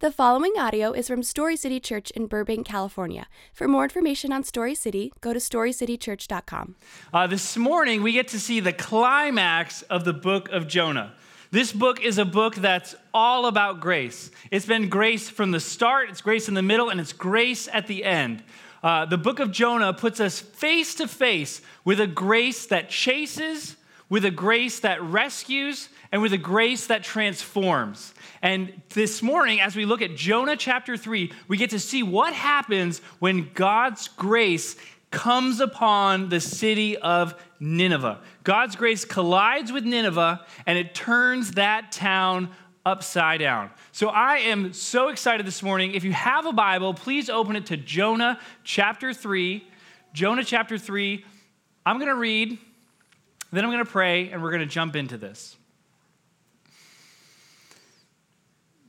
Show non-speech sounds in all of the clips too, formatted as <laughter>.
The following audio is from Story City Church in Burbank, California. For more information on Story City, go to storycitychurch.com. Uh, this morning, we get to see the climax of the book of Jonah. This book is a book that's all about grace. It's been grace from the start, it's grace in the middle, and it's grace at the end. Uh, the book of Jonah puts us face to face with a grace that chases, with a grace that rescues, and with a grace that transforms. And this morning, as we look at Jonah chapter 3, we get to see what happens when God's grace comes upon the city of Nineveh. God's grace collides with Nineveh and it turns that town upside down. So I am so excited this morning. If you have a Bible, please open it to Jonah chapter 3. Jonah chapter 3. I'm going to read, then I'm going to pray, and we're going to jump into this.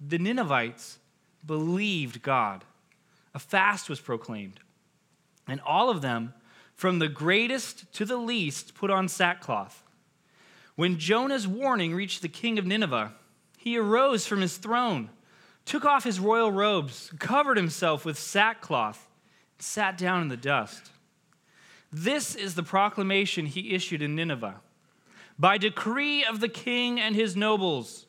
The Ninevites believed God. A fast was proclaimed, and all of them, from the greatest to the least, put on sackcloth. When Jonah's warning reached the king of Nineveh, he arose from his throne, took off his royal robes, covered himself with sackcloth, and sat down in the dust. This is the proclamation he issued in Nineveh. By decree of the king and his nobles,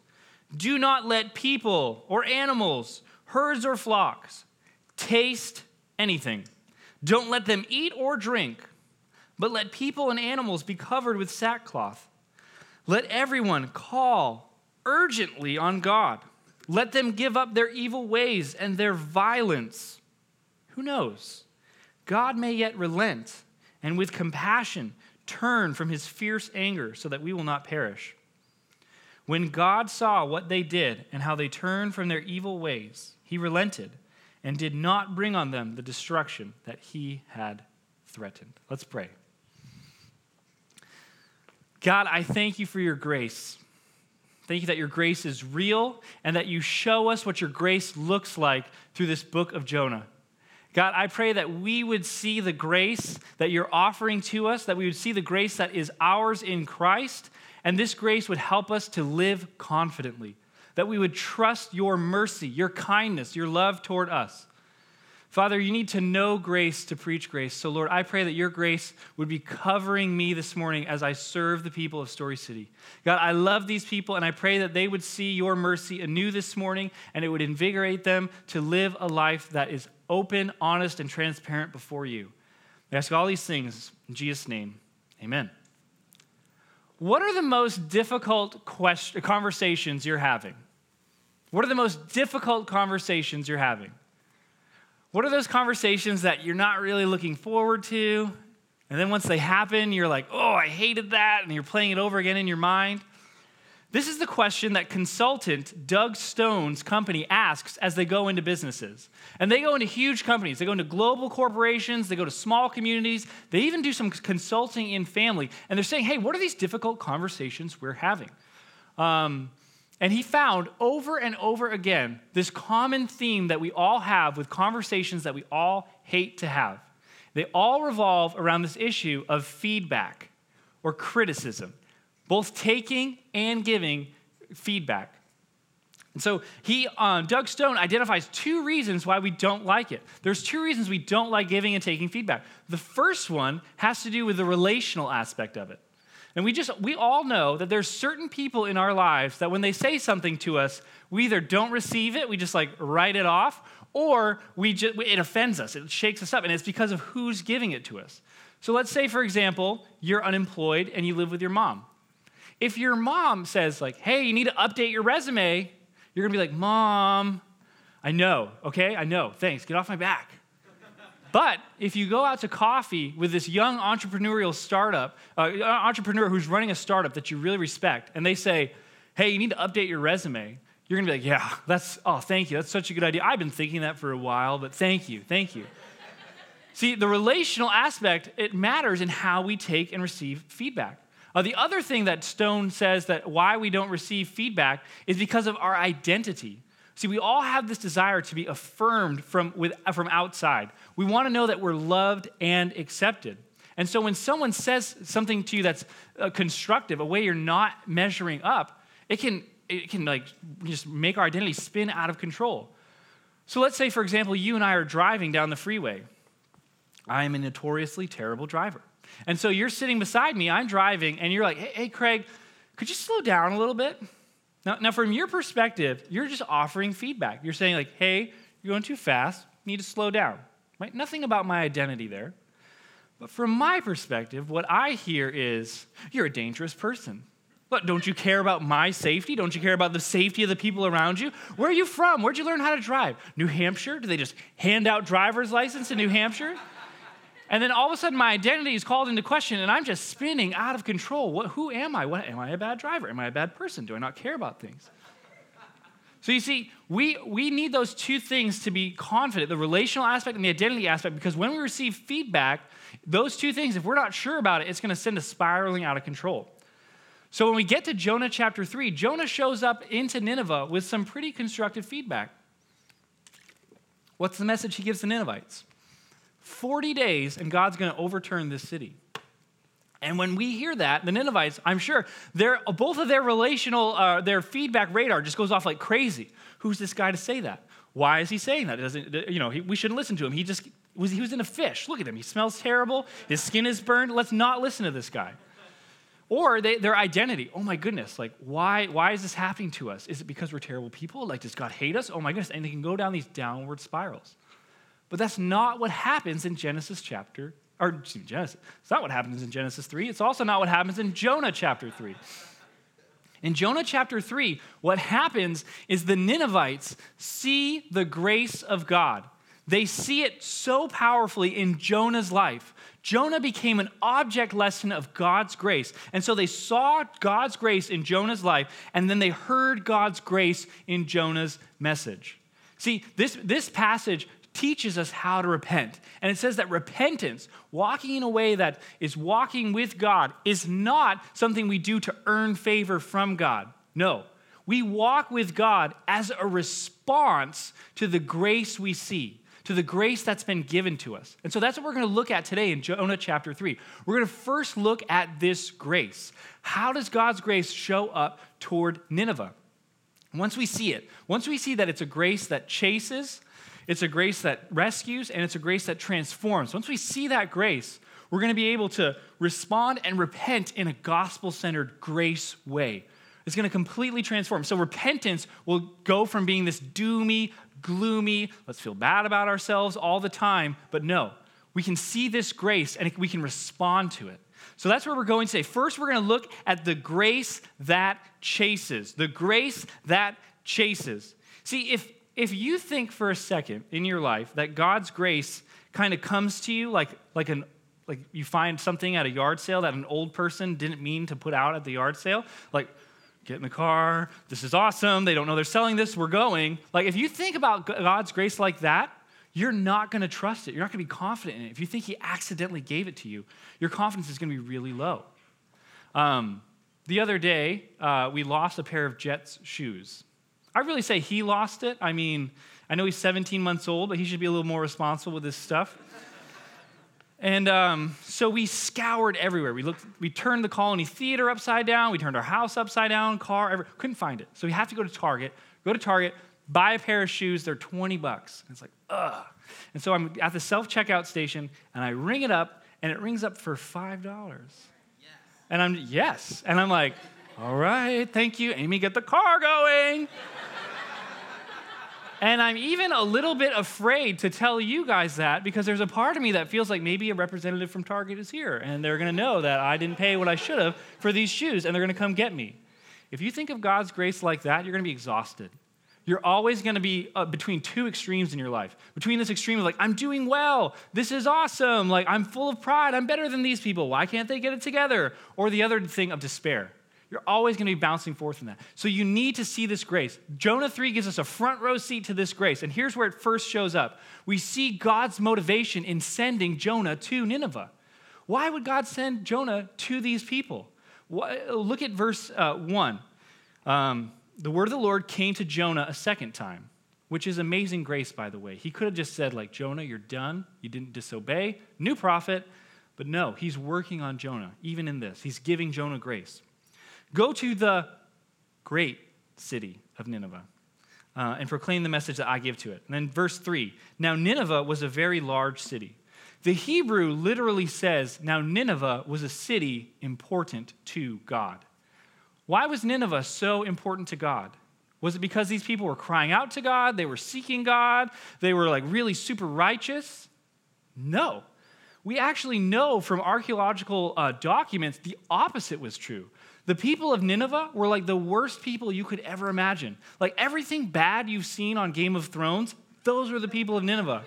do not let people or animals, herds or flocks, taste anything. Don't let them eat or drink, but let people and animals be covered with sackcloth. Let everyone call urgently on God. Let them give up their evil ways and their violence. Who knows? God may yet relent and with compassion turn from his fierce anger so that we will not perish. When God saw what they did and how they turned from their evil ways, he relented and did not bring on them the destruction that he had threatened. Let's pray. God, I thank you for your grace. Thank you that your grace is real and that you show us what your grace looks like through this book of Jonah. God, I pray that we would see the grace that you're offering to us, that we would see the grace that is ours in Christ, and this grace would help us to live confidently, that we would trust your mercy, your kindness, your love toward us. Father, you need to know grace to preach grace. So, Lord, I pray that your grace would be covering me this morning as I serve the people of Story City. God, I love these people, and I pray that they would see your mercy anew this morning, and it would invigorate them to live a life that is open, honest, and transparent before you. I ask all these things in Jesus' name. Amen. What are the most difficult conversations you're having? What are the most difficult conversations you're having? What are those conversations that you're not really looking forward to? And then once they happen, you're like, oh, I hated that. And you're playing it over again in your mind. This is the question that consultant Doug Stone's company asks as they go into businesses. And they go into huge companies, they go into global corporations, they go to small communities, they even do some consulting in family. And they're saying, hey, what are these difficult conversations we're having? Um, and he found over and over again this common theme that we all have with conversations that we all hate to have. They all revolve around this issue of feedback or criticism both taking and giving feedback. And so he, uh, Doug Stone identifies two reasons why we don't like it. There's two reasons we don't like giving and taking feedback. The first one has to do with the relational aspect of it. And we just, we all know that there's certain people in our lives that when they say something to us, we either don't receive it, we just like write it off, or we just, it offends us, it shakes us up, and it's because of who's giving it to us. So let's say, for example, you're unemployed and you live with your mom. If your mom says, like, hey, you need to update your resume, you're gonna be like, Mom, I know, okay? I know, thanks, get off my back. But if you go out to coffee with this young entrepreneurial startup, uh, entrepreneur who's running a startup that you really respect, and they say, hey, you need to update your resume, You're to be like, yeah, that's, oh, thank you. That's such a good idea. I've been thinking that for a while, but thank you, thank you. See, the relational aspect, it matters in how we take and receive feedback. Uh, the other thing that Stone says that why we don't receive feedback is because of our identity. See, we all have this desire to be affirmed from, with, from outside. We want to know that we're loved and accepted. And so when someone says something to you that's uh, constructive, a way you're not measuring up, it can, it can like just make our identity spin out of control. So let's say, for example, you and I are driving down the freeway. I am a notoriously terrible driver. And so you're sitting beside me, I'm driving, and you're like, hey, hey Craig, could you slow down a little bit? Now, now, from your perspective, you're just offering feedback. You're saying, like, hey, you're going too fast, need to slow down. Right? Nothing about my identity there. But from my perspective, what I hear is, you're a dangerous person. What, don't you care about my safety? Don't you care about the safety of the people around you? Where are you from? Where'd you learn how to drive? New Hampshire? Do they just hand out driver's license in New Hampshire? And then all of a sudden, my identity is called into question, and I'm just spinning out of control. What, who am I? What, am I a bad driver? Am I a bad person? Do I not care about things? So you see, we, we need those two things to be confident the relational aspect and the identity aspect, because when we receive feedback, those two things, if we're not sure about it, it's going to send us spiraling out of control. So when we get to Jonah chapter 3, Jonah shows up into Nineveh with some pretty constructive feedback. What's the message he gives the Ninevites? 40 days, and God's going to overturn this city. And when we hear that, the Ninevites, I'm sure, they're, both of their relational, uh, their feedback radar just goes off like crazy. Who's this guy to say that? Why is he saying that? It doesn't, you know, he, we shouldn't listen to him. He just was, he was in a fish. Look at him. He smells terrible. His skin is burned. Let's not listen to this guy. Or they, their identity. Oh my goodness, like why, why is this happening to us? Is it because we're terrible people? Like, does God hate us? Oh my goodness. And they can go down these downward spirals. But that's not what happens in Genesis chapter, or Genesis. It's not what happens in Genesis 3. It's also not what happens in Jonah chapter 3. In Jonah chapter 3, what happens is the Ninevites see the grace of God. They see it so powerfully in Jonah's life. Jonah became an object lesson of God's grace. And so they saw God's grace in Jonah's life, and then they heard God's grace in Jonah's message. See, this, this passage teaches us how to repent. And it says that repentance, walking in a way that is walking with God, is not something we do to earn favor from God. No. We walk with God as a response to the grace we see, to the grace that's been given to us. And so that's what we're going to look at today in Jonah chapter 3. We're going to first look at this grace. How does God's grace show up toward Nineveh? Once we see it, once we see that it's a grace that chases, it's a grace that rescues and it's a grace that transforms. Once we see that grace, we're going to be able to respond and repent in a gospel centered grace way. It's going to completely transform. So, repentance will go from being this doomy, gloomy, let's feel bad about ourselves all the time, but no, we can see this grace and we can respond to it. So that's where we're going today. First, we're going to look at the grace that chases. The grace that chases. See, if if you think for a second in your life that God's grace kind of comes to you like, like, an, like you find something at a yard sale that an old person didn't mean to put out at the yard sale, like, get in the car, this is awesome, they don't know they're selling this, we're going. Like, if you think about God's grace like that, you're not going to trust it. You're not going to be confident in it. If you think He accidentally gave it to you, your confidence is going to be really low. Um, the other day, uh, we lost a pair of Jets shoes. I really say he lost it. I mean, I know he's 17 months old, but he should be a little more responsible with this stuff. And um, so we scoured everywhere. We looked, we turned the Colony Theater upside down. We turned our house upside down, car, every, couldn't find it. So we have to go to Target. Go to Target, buy a pair of shoes. They're 20 bucks. And it's like, ugh. And so I'm at the self checkout station, and I ring it up, and it rings up for five dollars. Yes. And I'm yes, and I'm like, all right, thank you, Amy. Get the car going. And I'm even a little bit afraid to tell you guys that because there's a part of me that feels like maybe a representative from Target is here and they're to know that I didn't pay what I should have for these shoes and they're to come get me. If you think of God's grace like that, you're to be exhausted. You're always going to be uh, between two extremes in your life. Between this extreme of like, I'm doing well, this is awesome, like, I'm full of pride, I'm better than these people, why can't they get it together? Or the other thing of despair. You're always going to be bouncing forth from that. So you need to see this grace. Jonah 3 gives us a front row seat to this grace. And here's where it first shows up. We see God's motivation in sending Jonah to Nineveh. Why would God send Jonah to these people? Look at verse uh, 1. Um, the word of the Lord came to Jonah a second time, which is amazing grace, by the way. He could have just said, like, Jonah, you're done. You didn't disobey. New prophet. But no, he's working on Jonah, even in this. He's giving Jonah grace. Go to the great city of Nineveh uh, and proclaim the message that I give to it. And then verse 3 Now Nineveh was a very large city. The Hebrew literally says, Now Nineveh was a city important to God. Why was Nineveh so important to God? Was it because these people were crying out to God? They were seeking God? They were like really super righteous? No. We actually know from archaeological uh, documents the opposite was true. The people of Nineveh were like the worst people you could ever imagine. Like everything bad you've seen on Game of Thrones, those were the people of Nineveh.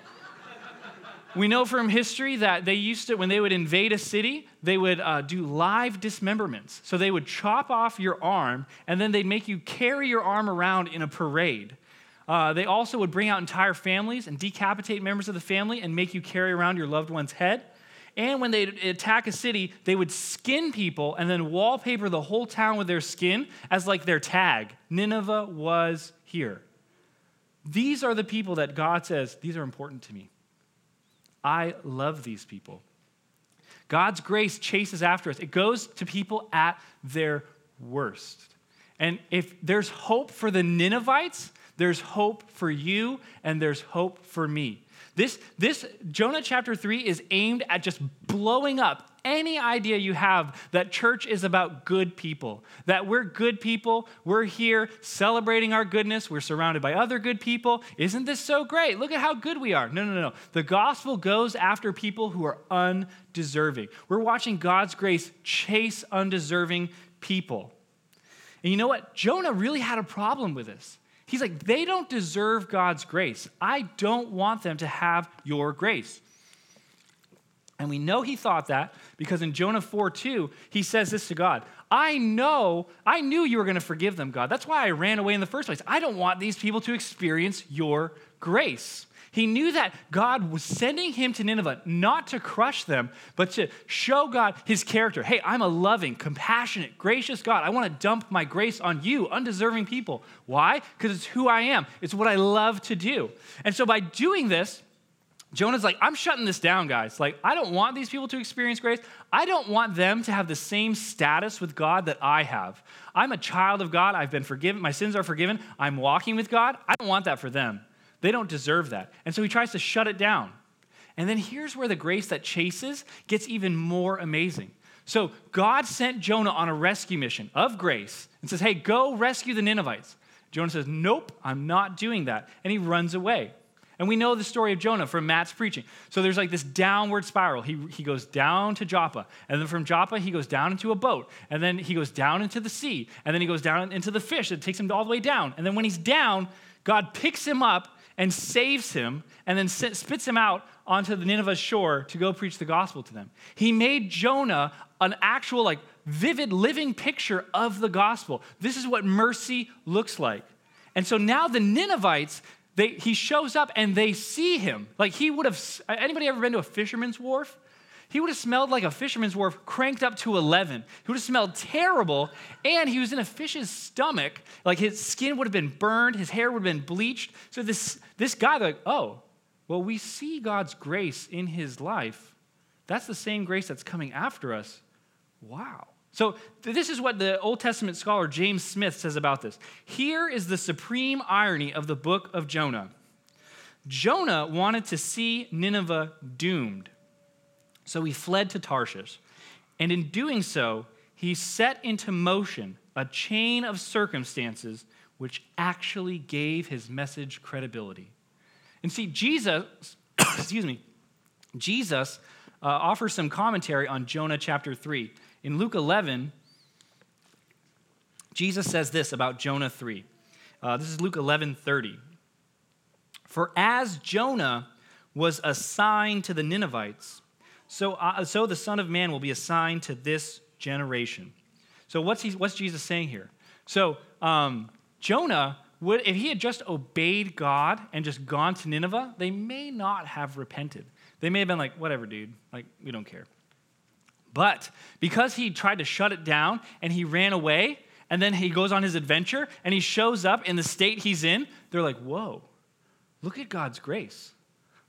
we know from history that they used to, when they would invade a city, they would uh, do live dismemberments. So they would chop off your arm and then they'd make you carry your arm around in a parade. Uh, they also would bring out entire families and decapitate members of the family and make you carry around your loved one's head. And when they attack a city, they would skin people and then wallpaper the whole town with their skin as like their tag. Nineveh was here. These are the people that God says, these are important to me. I love these people. God's grace chases after us, it goes to people at their worst. And if there's hope for the Ninevites, there's hope for you and there's hope for me. This, this Jonah chapter 3 is aimed at just blowing up any idea you have that church is about good people, that we're good people, we're here celebrating our goodness, we're surrounded by other good people. Isn't this so great? Look at how good we are. No, no, no. The gospel goes after people who are undeserving. We're watching God's grace chase undeserving people. And you know what? Jonah really had a problem with this. He's like, they don't deserve God's grace. I don't want them to have your grace. And we know he thought that because in Jonah 4 2, he says this to God I know, I knew you were going to forgive them, God. That's why I ran away in the first place. I don't want these people to experience your grace. He knew that God was sending him to Nineveh not to crush them, but to show God his character. Hey, I'm a loving, compassionate, gracious God. I want to dump my grace on you, undeserving people. Why? Because it's who I am, it's what I love to do. And so by doing this, Jonah's like, I'm shutting this down, guys. Like, I don't want these people to experience grace. I don't want them to have the same status with God that I have. I'm a child of God. I've been forgiven. My sins are forgiven. I'm walking with God. I don't want that for them. They don't deserve that. And so he tries to shut it down. And then here's where the grace that chases gets even more amazing. So God sent Jonah on a rescue mission of grace and says, Hey, go rescue the Ninevites. Jonah says, Nope, I'm not doing that. And he runs away. And we know the story of Jonah from Matt's preaching. So there's like this downward spiral. He, he goes down to Joppa. And then from Joppa, he goes down into a boat. And then he goes down into the sea. And then he goes down into the fish that takes him all the way down. And then when he's down, God picks him up and saves him and then spits him out onto the Nineveh shore to go preach the gospel to them. He made Jonah an actual, like, vivid living picture of the gospel. This is what mercy looks like. And so now the Ninevites, they, he shows up and they see him. Like he would have, anybody ever been to a fisherman's wharf? He would have smelled like a fisherman's wharf cranked up to 11. He would have smelled terrible, and he was in a fish's stomach. Like his skin would have been burned, his hair would have been bleached. So this, this guy, like, oh, well, we see God's grace in his life. That's the same grace that's coming after us. Wow. So, this is what the Old Testament scholar James Smith says about this. Here is the supreme irony of the book of Jonah. Jonah wanted to see Nineveh doomed. So he fled to Tarshish. And in doing so, he set into motion a chain of circumstances which actually gave his message credibility. And see, Jesus, <coughs> excuse me, Jesus uh, offers some commentary on Jonah chapter 3. In Luke 11, Jesus says this about Jonah 3. Uh, this is Luke 11 30. For as Jonah was assigned to the Ninevites, so, uh, so the Son of Man will be assigned to this generation. So what's, he, what's Jesus saying here? So um, Jonah would, if he had just obeyed God and just gone to Nineveh, they may not have repented. They may have been like, whatever, dude, like, we don't care. But because he tried to shut it down and he ran away, and then he goes on his adventure and he shows up in the state he's in, they're like, whoa, look at God's grace.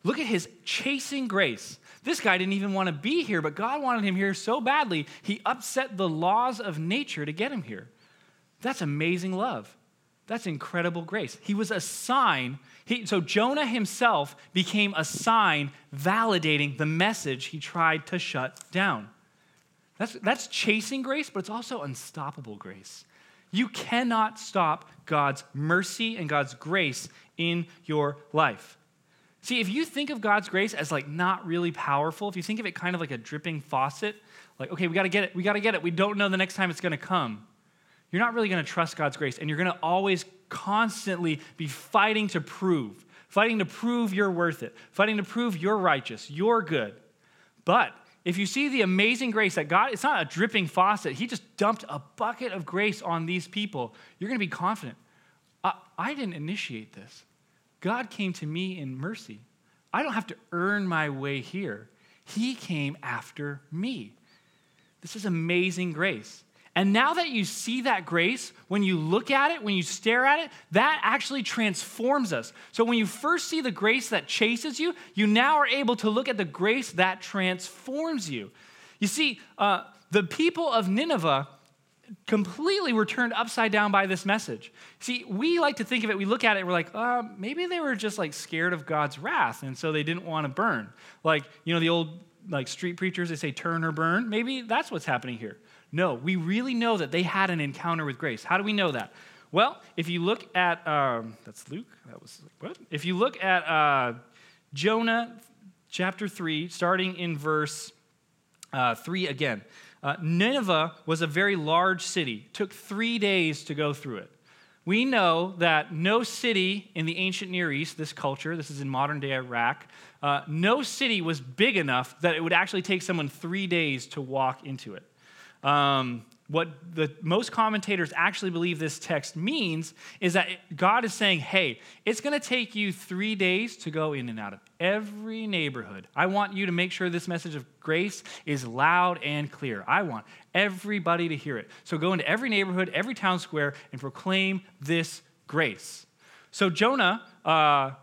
Look at his chasing grace. This guy didn't even want to be here, but God wanted him here so badly, he upset the laws of nature to get him here. That's amazing love. That's incredible grace. He was a sign. He, so Jonah himself became a sign validating the message he tried to shut down. That's, that's chasing grace, but it's also unstoppable grace. You cannot stop God's mercy and God's grace in your life. See, if you think of God's grace as like not really powerful, if you think of it kind of like a dripping faucet, like, okay, we got to get it, we got to get it, we don't know the next time it's going to come, you're not really going to trust God's grace. And you're going to always constantly be fighting to prove, fighting to prove you're worth it, fighting to prove you're righteous, you're good. But if you see the amazing grace that God, it's not a dripping faucet, He just dumped a bucket of grace on these people, you're going to be confident. I, I didn't initiate this. God came to me in mercy. I don't have to earn my way here. He came after me. This is amazing grace. And now that you see that grace, when you look at it, when you stare at it, that actually transforms us. So when you first see the grace that chases you, you now are able to look at the grace that transforms you. You see, uh, the people of Nineveh completely were turned upside down by this message. See, we like to think of it, we look at it, we're like, uh, maybe they were just like scared of God's wrath, and so they didn't want to burn. Like, you know, the old like street preachers, they say turn or burn. Maybe that's what's happening here. No, we really know that they had an encounter with grace. How do we know that? Well, if you look at, um, that's Luke, that was, what? If you look at uh, Jonah chapter 3, starting in verse uh, 3 again, uh, Nineveh was a very large city, it took three days to go through it. We know that no city in the ancient Near East, this culture, this is in modern day Iraq, uh, no city was big enough that it would actually take someone three days to walk into it. Um, what the most commentators actually believe this text means is that God is saying, hey, it's going to take you three days to go in and out of every neighborhood. I want you to make sure this message of grace is loud and clear. I want everybody to hear it. So go into every neighborhood, every town square, and proclaim this grace. So Jonah uh,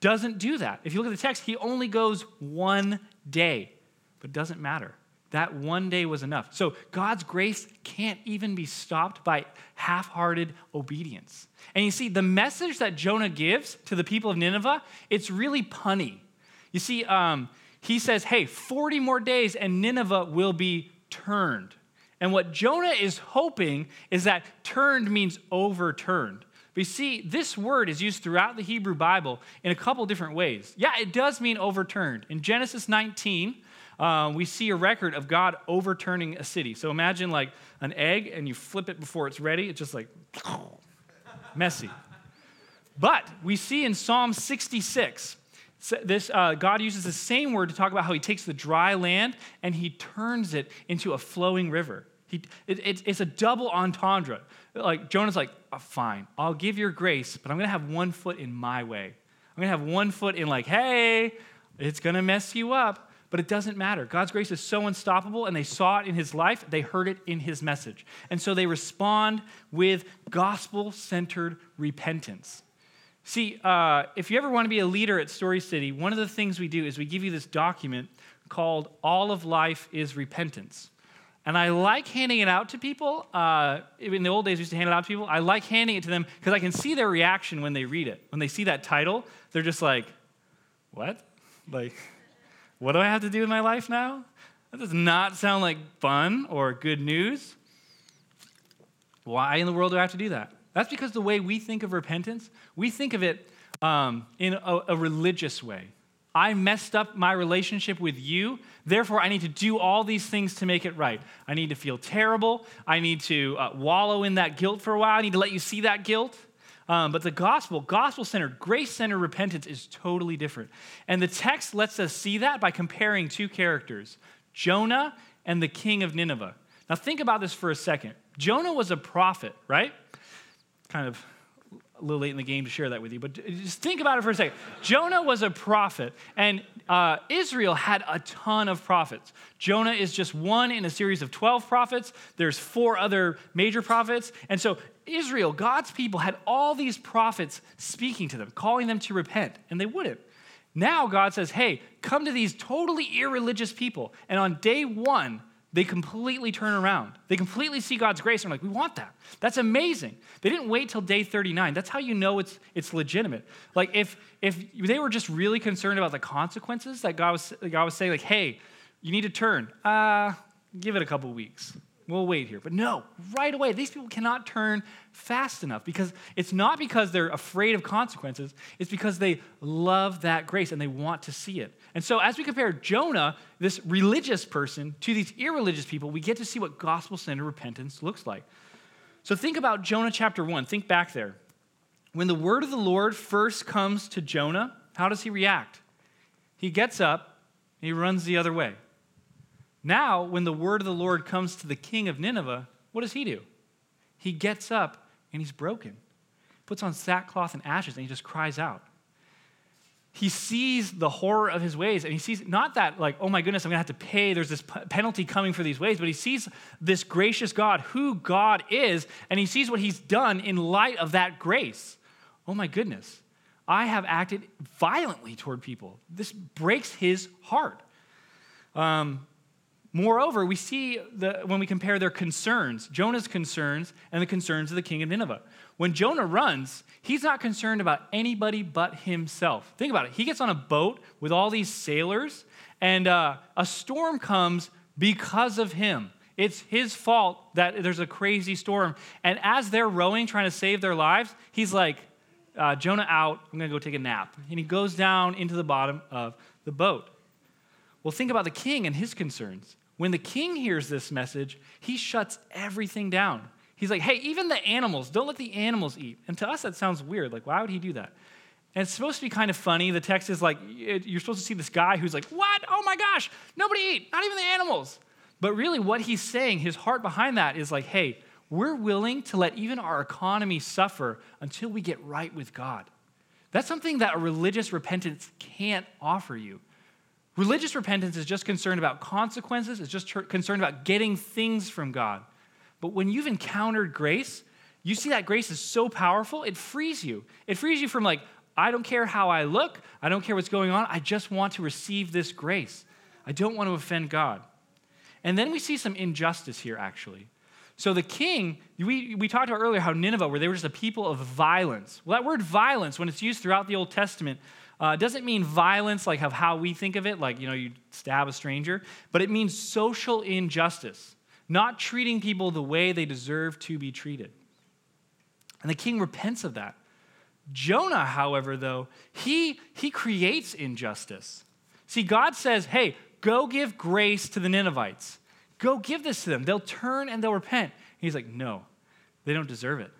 doesn't do that. If you look at the text, he only goes one day, but it doesn't matter that one day was enough. So God's grace can't even be stopped by half hearted obedience. And you see, the message that Jonah gives to the people of Nineveh, it's really punny. You see, um, he says, hey, 40 more days and Nineveh will be turned. And what Jonah is hoping is that turned means overturned. But you see, this word is used throughout the Hebrew Bible in a couple different ways. Yeah, it does mean overturned. In Genesis 19, uh, we see a record of God overturning a city. So imagine like an egg and you flip it before it's ready. It's just like <laughs> messy. But we see in Psalm 66, this, uh, God uses the same word to talk about how he takes the dry land and he turns it into a flowing river. He, it, it, it's a double entendre. Like Jonah's like, oh, fine, I'll give your grace, but I'm going to have one foot in my way. I'm going to have one foot in like, hey, it's going to mess you up. But it doesn't matter. God's grace is so unstoppable, and they saw it in his life, they heard it in his message. And so they respond with gospel centered repentance. See, uh, if you ever want to be a leader at Story City, one of the things we do is we give you this document called All of Life is Repentance. And I like handing it out to people. Uh, in the old days, we used to hand it out to people. I like handing it to them because I can see their reaction when they read it. When they see that title, they're just like, what? Like, what do I have to do in my life now? That does not sound like fun or good news. Why in the world do I have to do that? That's because the way we think of repentance, we think of it um, in a, a religious way. I messed up my relationship with you. Therefore, I need to do all these things to make it right. I need to feel terrible. I need to uh, wallow in that guilt for a while. I need to let you see that guilt. Um, but the gospel, gospel centered, grace centered repentance is totally different. And the text lets us see that by comparing two characters Jonah and the king of Nineveh. Now, think about this for a second. Jonah was a prophet, right? Kind of a little late in the game to share that with you, but just think about it for a second. Jonah was a prophet, and uh, Israel had a ton of prophets. Jonah is just one in a series of 12 prophets. There's four other major prophets. And so Israel, God's people, had all these prophets speaking to them, calling them to repent, and they wouldn't. Now God says, hey, come to these totally irreligious people. And on day one, they completely turn around. They completely see God's grace and are like, we want that. That's amazing. They didn't wait till day 39. That's how you know it's, it's legitimate. Like if, if they were just really concerned about the consequences that God was, God was saying, like, hey, you need to turn, uh, give it a couple weeks. We'll wait here. But no, right away, these people cannot turn fast enough because it's not because they're afraid of consequences, it's because they love that grace and they want to see it. And so, as we compare Jonah, this religious person, to these irreligious people, we get to see what gospel centered repentance looks like. So, think about Jonah chapter 1. Think back there. When the word of the Lord first comes to Jonah, how does he react? He gets up, he runs the other way. Now, when the word of the Lord comes to the king of Nineveh, what does he do? He gets up and he's broken, puts on sackcloth and ashes, and he just cries out. He sees the horror of his ways, and he sees not that, like, oh my goodness, I'm gonna have to pay, there's this penalty coming for these ways, but he sees this gracious God, who God is, and he sees what he's done in light of that grace. Oh my goodness, I have acted violently toward people. This breaks his heart. Um, Moreover, we see the, when we compare their concerns, Jonah's concerns and the concerns of the king of Nineveh. When Jonah runs, he's not concerned about anybody but himself. Think about it. He gets on a boat with all these sailors, and uh, a storm comes because of him. It's his fault that there's a crazy storm. And as they're rowing, trying to save their lives, he's like, uh, Jonah out, I'm going to go take a nap. And he goes down into the bottom of the boat. Well, think about the king and his concerns. When the king hears this message, he shuts everything down. He's like, hey, even the animals, don't let the animals eat. And to us, that sounds weird. Like, why would he do that? And it's supposed to be kind of funny. The text is like, you're supposed to see this guy who's like, what? Oh my gosh, nobody eat, not even the animals. But really, what he's saying, his heart behind that is like, hey, we're willing to let even our economy suffer until we get right with God. That's something that a religious repentance can't offer you. Religious repentance is just concerned about consequences, it's just concerned about getting things from God. But when you've encountered grace, you see that grace is so powerful, it frees you. It frees you from, like, I don't care how I look, I don't care what's going on, I just want to receive this grace. I don't want to offend God. And then we see some injustice here, actually. So the king, we, we talked about earlier how Nineveh, where they were just a people of violence. Well, that word violence, when it's used throughout the Old Testament, uh, doesn't mean violence like of how we think of it, like, you know, you stab a stranger, but it means social injustice, not treating people the way they deserve to be treated. And the king repents of that. Jonah, however, though, he, he creates injustice. See, God says, hey, go give grace to the Ninevites. Go give this to them. They'll turn and they'll repent. he's like, no, they don't deserve it.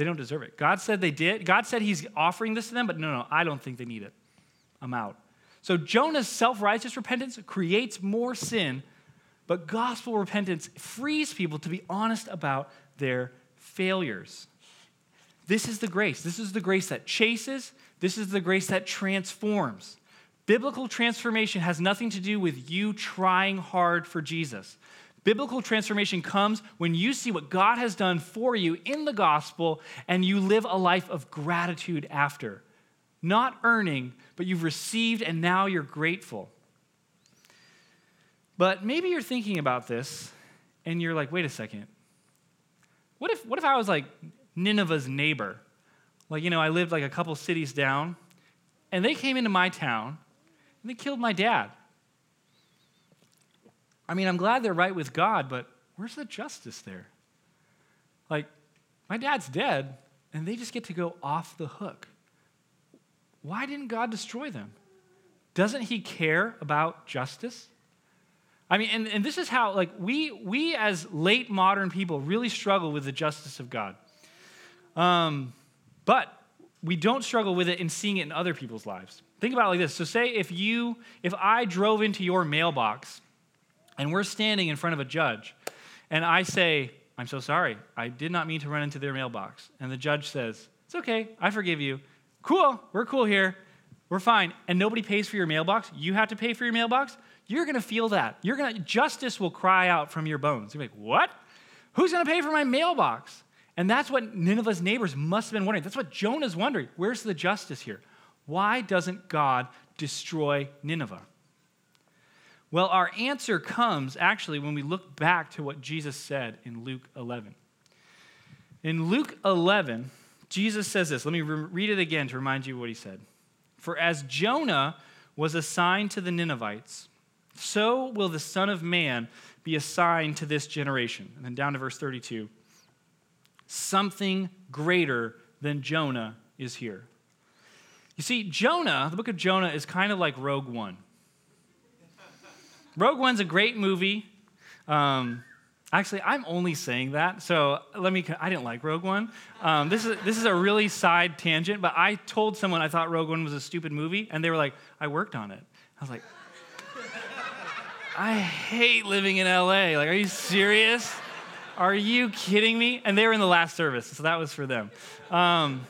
They don't deserve it. God said they did. God said he's offering this to them, but no, no, I don't think they need it. I'm out. So Jonah's self righteous repentance creates more sin, but gospel repentance frees people to be honest about their failures. This is the grace. This is the grace that chases, this is the grace that transforms. Biblical transformation has nothing to do with you trying hard for Jesus. Biblical transformation comes when you see what God has done for you in the gospel and you live a life of gratitude after. Not earning, but you've received and now you're grateful. But maybe you're thinking about this and you're like, wait a second. What if, what if I was like Nineveh's neighbor? Like, you know, I lived like a couple cities down and they came into my town and they killed my dad. I mean, I'm glad they're right with God, but where's the justice there? Like, my dad's dead, and they just get to go off the hook. Why didn't God destroy them? Doesn't He care about justice? I mean, and, and this is how, like, we, we as late modern people really struggle with the justice of God. Um, but we don't struggle with it in seeing it in other people's lives. Think about it like this. So, say if you, if I drove into your mailbox and we're standing in front of a judge, and I say, I'm so sorry. I did not mean to run into their mailbox. And the judge says, It's okay. I forgive you. Cool. We're cool here. We're fine. And nobody pays for your mailbox. You have to pay for your mailbox. You're going to feel that. You're going to, justice will cry out from your bones. You're like, What? Who's going to pay for my mailbox? And that's what Nineveh's neighbors must have been wondering. That's what Jonah's wondering. Where's the justice here? Why doesn't God destroy Nineveh? Well, our answer comes actually when we look back to what Jesus said in Luke 11. In Luke 11, Jesus says this. Let me re- read it again to remind you what he said. For as Jonah was assigned to the Ninevites, so will the Son of Man be assigned to this generation. And then down to verse 32 something greater than Jonah is here. You see, Jonah, the book of Jonah, is kind of like Rogue One. Rogue One's a great movie. Um, actually, I'm only saying that, so let me. I didn't like Rogue One. Um, this is this is a really side tangent, but I told someone I thought Rogue One was a stupid movie, and they were like, "I worked on it." I was like, "I hate living in LA. Like, are you serious?" Are you kidding me? And they were in the last service, so that was for them. Um,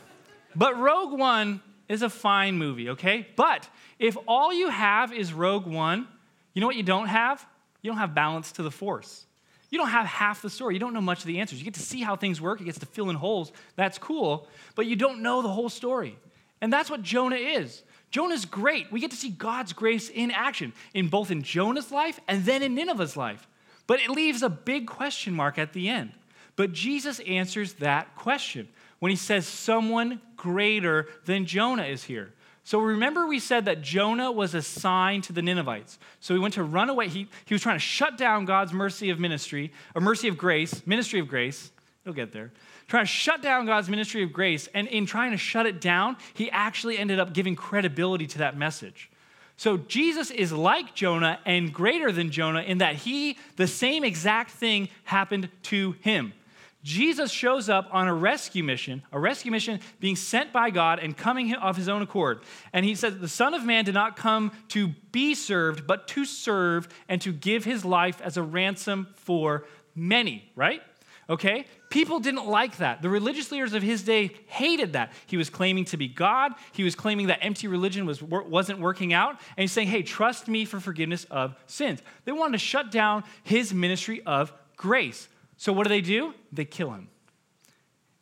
but Rogue One is a fine movie, okay? But if all you have is Rogue One, you know what you don't have? You don't have balance to the Force. You don't have half the story. You don't know much of the answers. You get to see how things work, it gets to fill in holes. That's cool, but you don't know the whole story. And that's what Jonah is. Jonah's great. We get to see God's grace in action, in both in Jonah's life and then in Nineveh's life. But it leaves a big question mark at the end. But Jesus answers that question when he says, Someone greater than Jonah is here. So remember, we said that Jonah was a sign to the Ninevites. So he went to run away. He, he was trying to shut down God's mercy of ministry, or mercy of grace, ministry of grace. He'll get there. Trying to shut down God's ministry of grace. And in trying to shut it down, he actually ended up giving credibility to that message. So Jesus is like Jonah and greater than Jonah in that he, the same exact thing happened to him. Jesus shows up on a rescue mission, a rescue mission being sent by God and coming of his own accord. And he says, The Son of Man did not come to be served, but to serve and to give his life as a ransom for many, right? Okay? People didn't like that. The religious leaders of his day hated that. He was claiming to be God. He was claiming that empty religion was, wasn't working out. And he's saying, hey, trust me for forgiveness of sins. They wanted to shut down his ministry of grace. So what do they do? They kill him.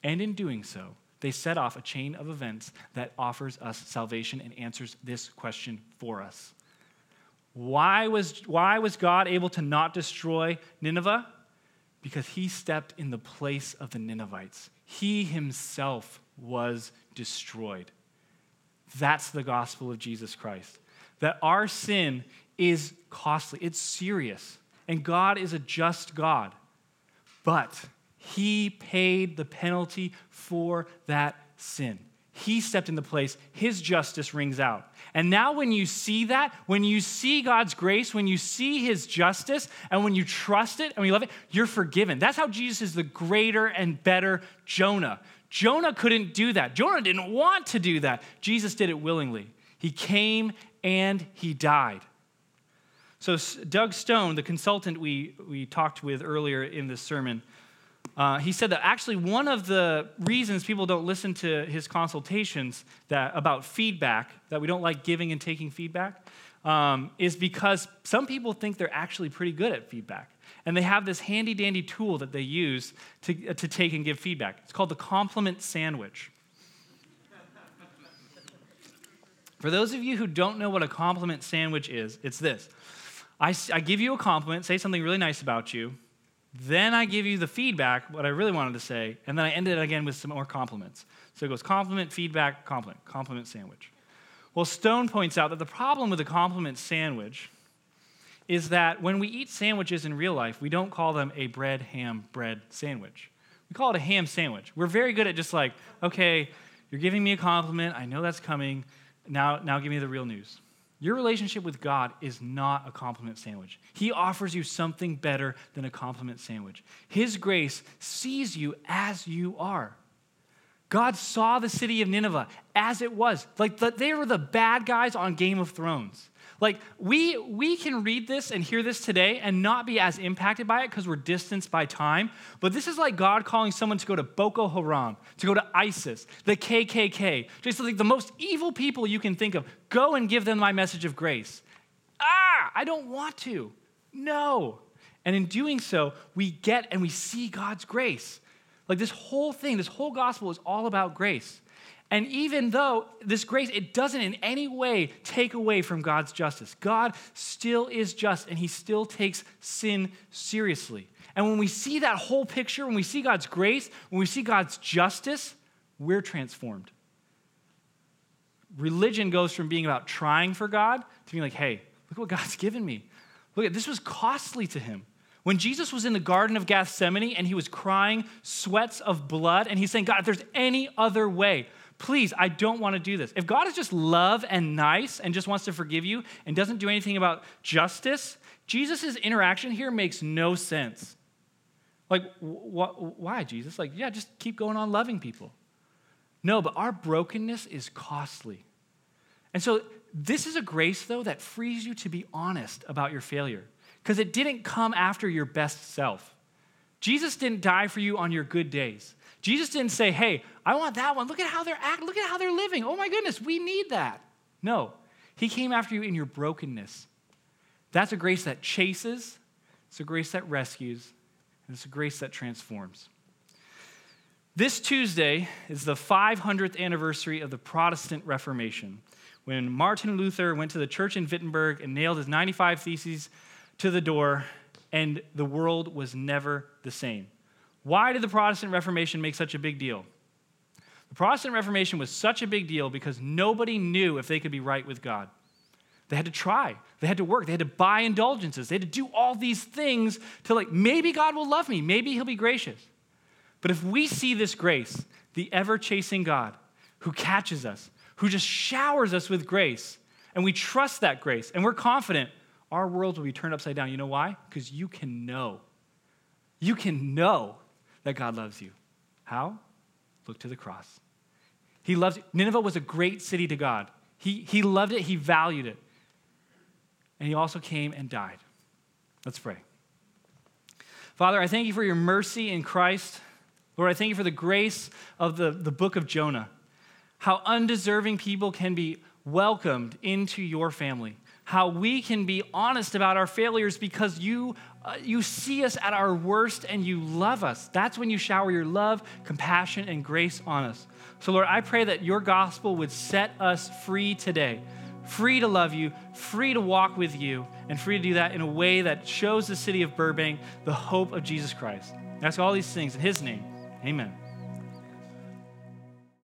And in doing so, they set off a chain of events that offers us salvation and answers this question for us. Why was, why was God able to not destroy Nineveh? because he stepped in the place of the Ninevites. He himself was destroyed. That's the gospel of Jesus Christ. That our sin is costly, it's serious, and God is a just God. But he paid the penalty for that sin. He stepped in the place, his justice rings out. And now, when you see that, when you see God's grace, when you see his justice, and when you trust it and you love it, you're forgiven. That's how Jesus is the greater and better Jonah. Jonah couldn't do that. Jonah didn't want to do that. Jesus did it willingly. He came and he died. So, Doug Stone, the consultant we, we talked with earlier in this sermon, uh, he said that actually one of the reasons people don't listen to his consultations that, about feedback, that we don't like giving and taking feedback, um, is because some people think they're actually pretty good at feedback. And they have this handy dandy tool that they use to, uh, to take and give feedback. It's called the compliment sandwich. For those of you who don't know what a compliment sandwich is, it's this I, I give you a compliment, say something really nice about you, then I give you the feedback, what I really wanted to say, and then I end it again with some more compliments. So it goes compliment, feedback, compliment, compliment sandwich. Well, Stone points out that the problem with the compliment sandwich is that when we eat sandwiches in real life, we don't call them a bread, ham, bread sandwich. We call it a ham sandwich. We're very good at just like, okay, you're giving me a compliment, I know that's coming, now, now give me the real news. Your relationship with God is not a compliment sandwich. He offers you something better than a compliment sandwich. His grace sees you as you are. God saw the city of Nineveh as it was. Like the, they were the bad guys on Game of Thrones. Like we we can read this and hear this today and not be as impacted by it because we're distanced by time. But this is like God calling someone to go to Boko Haram, to go to ISIS, the KKK, just like the most evil people you can think of. Go and give them my message of grace. Ah, I don't want to. No. And in doing so, we get and we see God's grace. Like this whole thing, this whole gospel is all about grace. And even though this grace, it doesn't in any way take away from God's justice. God still is just and he still takes sin seriously. And when we see that whole picture, when we see God's grace, when we see God's justice, we're transformed. Religion goes from being about trying for God to being like, hey, look what God's given me. Look at this was costly to him. When Jesus was in the Garden of Gethsemane and he was crying sweats of blood, and he's saying, God, if there's any other way, please, I don't want to do this. If God is just love and nice and just wants to forgive you and doesn't do anything about justice, Jesus' interaction here makes no sense. Like, wh- why, Jesus? Like, yeah, just keep going on loving people. No, but our brokenness is costly. And so, this is a grace, though, that frees you to be honest about your failure because it didn't come after your best self. Jesus didn't die for you on your good days. Jesus didn't say, hey, I want that one. Look at how they're acting. Look at how they're living. Oh my goodness, we need that. No, he came after you in your brokenness. That's a grace that chases, it's a grace that rescues, and it's a grace that transforms. This Tuesday is the 500th anniversary of the Protestant Reformation, when Martin Luther went to the church in Wittenberg and nailed his 95 Theses to the door, and the world was never the same. Why did the Protestant Reformation make such a big deal? The Protestant Reformation was such a big deal because nobody knew if they could be right with God. They had to try. They had to work. They had to buy indulgences. They had to do all these things to, like, maybe God will love me. Maybe he'll be gracious. But if we see this grace, the ever chasing God who catches us, who just showers us with grace, and we trust that grace, and we're confident, our world will be turned upside down. You know why? Because you can know. You can know that God loves you. How? Look to the cross. He loves Nineveh was a great city to God. He, he loved it, he valued it. And he also came and died. Let's pray. Father, I thank you for your mercy in Christ. Lord, I thank you for the grace of the, the book of Jonah. How undeserving people can be welcomed into your family. How we can be honest about our failures because you uh, you see us at our worst and you love us. That's when you shower your love, compassion, and grace on us. So, Lord, I pray that your gospel would set us free today free to love you, free to walk with you, and free to do that in a way that shows the city of Burbank the hope of Jesus Christ. Ask all these things in his name. Amen.